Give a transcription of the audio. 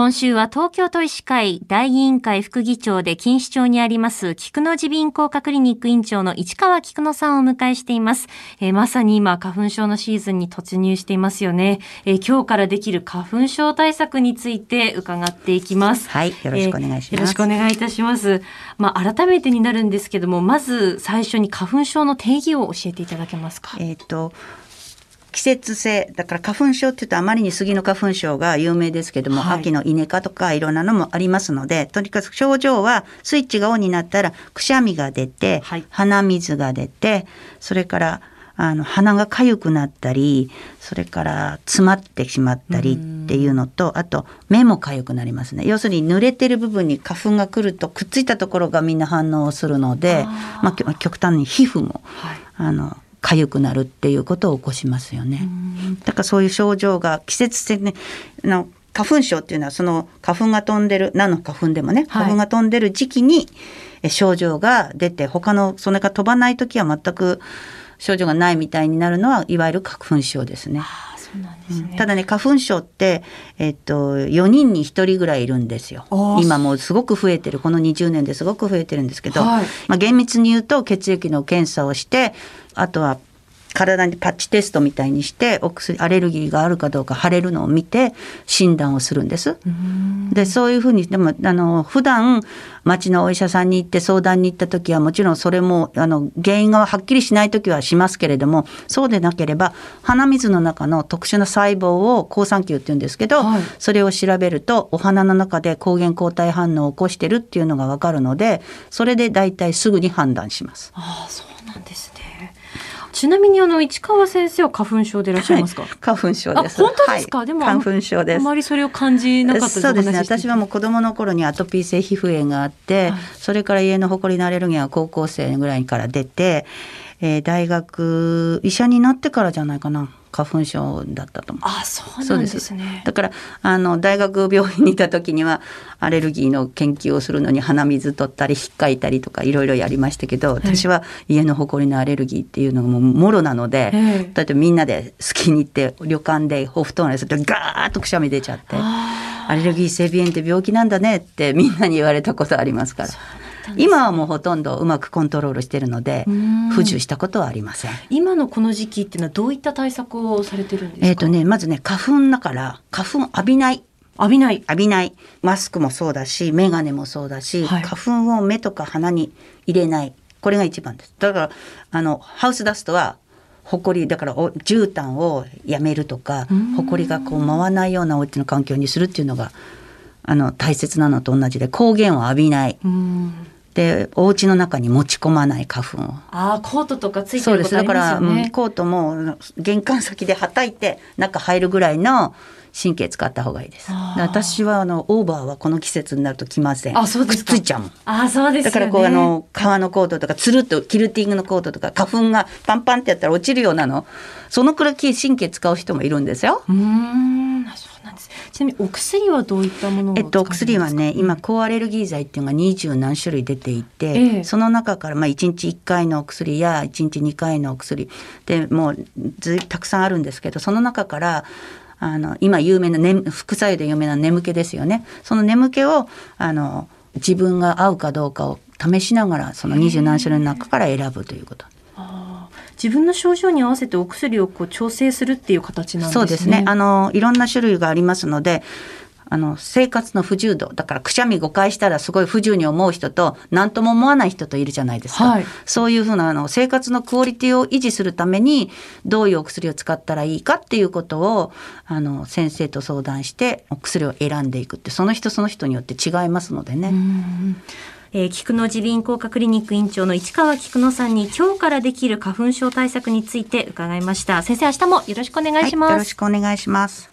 今週は東京都医師会大議員会副議長で錦糸町にあります菊野耳鼻咽喉科クリニック院長の市川菊野さんをお迎えしています、えー、まさに今花粉症のシーズンに突入していますよね、えー、今日からできる花粉症対策について伺っていきます。はいよろしくお願いします、えー、よろしくお願いいたします。まあ改めてになるんですけどもまず最初に花粉症の定義を教えていただけますか。えっ、と季節性だから花粉症っていうとあまりに杉の花粉症が有名ですけども、はい、秋の稲科とかいろんなのもありますのでとにかく症状はスイッチがオンになったらくしゃみが出て、はい、鼻水が出てそれからあの鼻が痒くなったりそれから詰まってしまったりっていうのとあと目も痒くなりますね。要するに濡れてる部分に花粉が来るとくっついたところがみんな反応するのでまあ、極端に皮膚も、はい、あの痒くなるっていうことを起こしますよね。だからそういう症状が季節性ねの花粉症っていうのはその花粉が飛んでる何の花粉でもね、花粉が飛んでる時期に症状が出て他のそれが飛ばない時は全く症状がないみたいになるのはいわゆる花粉症ですね。ね、ただね花粉症って、えっと、4人に1人ぐらいいるんですよ。今もうすごく増えてる。この20年ですごく増えてるんですけど、はい、まあ、厳密に言うと血液の検査をしてあとは体にパッチテストみたいにしてお薬アレルギーがあるかどうか腫れるのを見て診断をするんです。でそういうふうにでもあの普段町のお医者さんに行って相談に行った時はもちろんそれもあの原因がはっきりしない時はしますけれどもそうでなければ鼻水の中の特殊な細胞を好酸球っていうんですけど、はい、それを調べるとお花の中で抗原抗体反応を起こしてるっていうのが分かるのでそれで大体すぐに判断します。あそうなんですねちなみにあの市川先生は花粉症でいらっしゃいますか、はい、花粉症です。本当ですか、はい、でも花粉症です。あまりそれを感じなかったそうですね。私はもう子供の頃にアトピー性皮膚炎があって、はい、それから家の埃のアレルギーは高校生ぐらいから出て、えー、大学医者になってからじゃないかな。花粉症だったと思う。あ、そうなんですね。だからあの大学病院にいた時にはアレルギーの研究をするのに鼻水取ったりひっかいたりとかいろいろやりましたけど、私は家の埃のアレルギーっていうのがもうもろなので、だってみんなでスキに行って旅館でお布団にするとガーッとくしゃみ出ちゃって。アレルギー性鼻炎って病気なんだねってみんなに言われたことありますから。今はもうほとんどうまくコントロールしているので不自由したことはありません。今のこの時期っていうのはどういった対策をされてるんですか？えっ、とねまずね花粉だから花粉浴びない。浴びない。浴びない。マスクもそうだし眼鏡もそうだし、はい、花粉を目とか鼻に入れない。これが一番です。だからあのハウスダストは埃だから絨毯をやめるとか埃がこう回らないようなお家の環境にするっていうのがあの大切なのと同じで光源を浴びない。でお家の中に持ち込まない花粉を。ああコートとかついてることありますよね。そうです。だから、うん、コートも玄関先ではたいて中入るぐらいの神経使った方がいいです。私はあのオーバーはこの季節になると着ませんあそうですくっついちゃうもん。あそうです、ね、だからこうあの革のコートとかつるっとキルティングのコートとか花粉がパンパンってやったら落ちるようなの。そのくらい神経使う人もいるんですよ。うんちなみにお薬はどういったものえっと、お薬はね今抗アレルギー剤っていうのが二十何種類出ていて、ええ、その中からまあ1日1回のお薬や1日2回のお薬でもうずたくさんあるんですけどその中からあの今有名な、ね、副作用で有名な眠気ですよね。その眠気をあの自分が合うかどうかを試しながらその二十何種類の中から選ぶということ。自分の症状に合わせてお薬をこう調整するっていう形なんですね。そうですね。あのいろんな種類がありますので。あの生活の不自由度だからくしゃみ誤解したらすごい不自由に思う人と何とも思わない人といるじゃないですか、はい、そういうふうなあの生活のクオリティを維持するためにどういうお薬を使ったらいいかっていうことをあの先生と相談してお薬を選んでいくってその人その人によって違いますのでね。えー、菊野耳鼻咽喉科クリニック院長の市川菊野さんに今日からできる花粉症対策について伺いました。先生、明日もよろしくお願いします。はい、よろしくお願いします。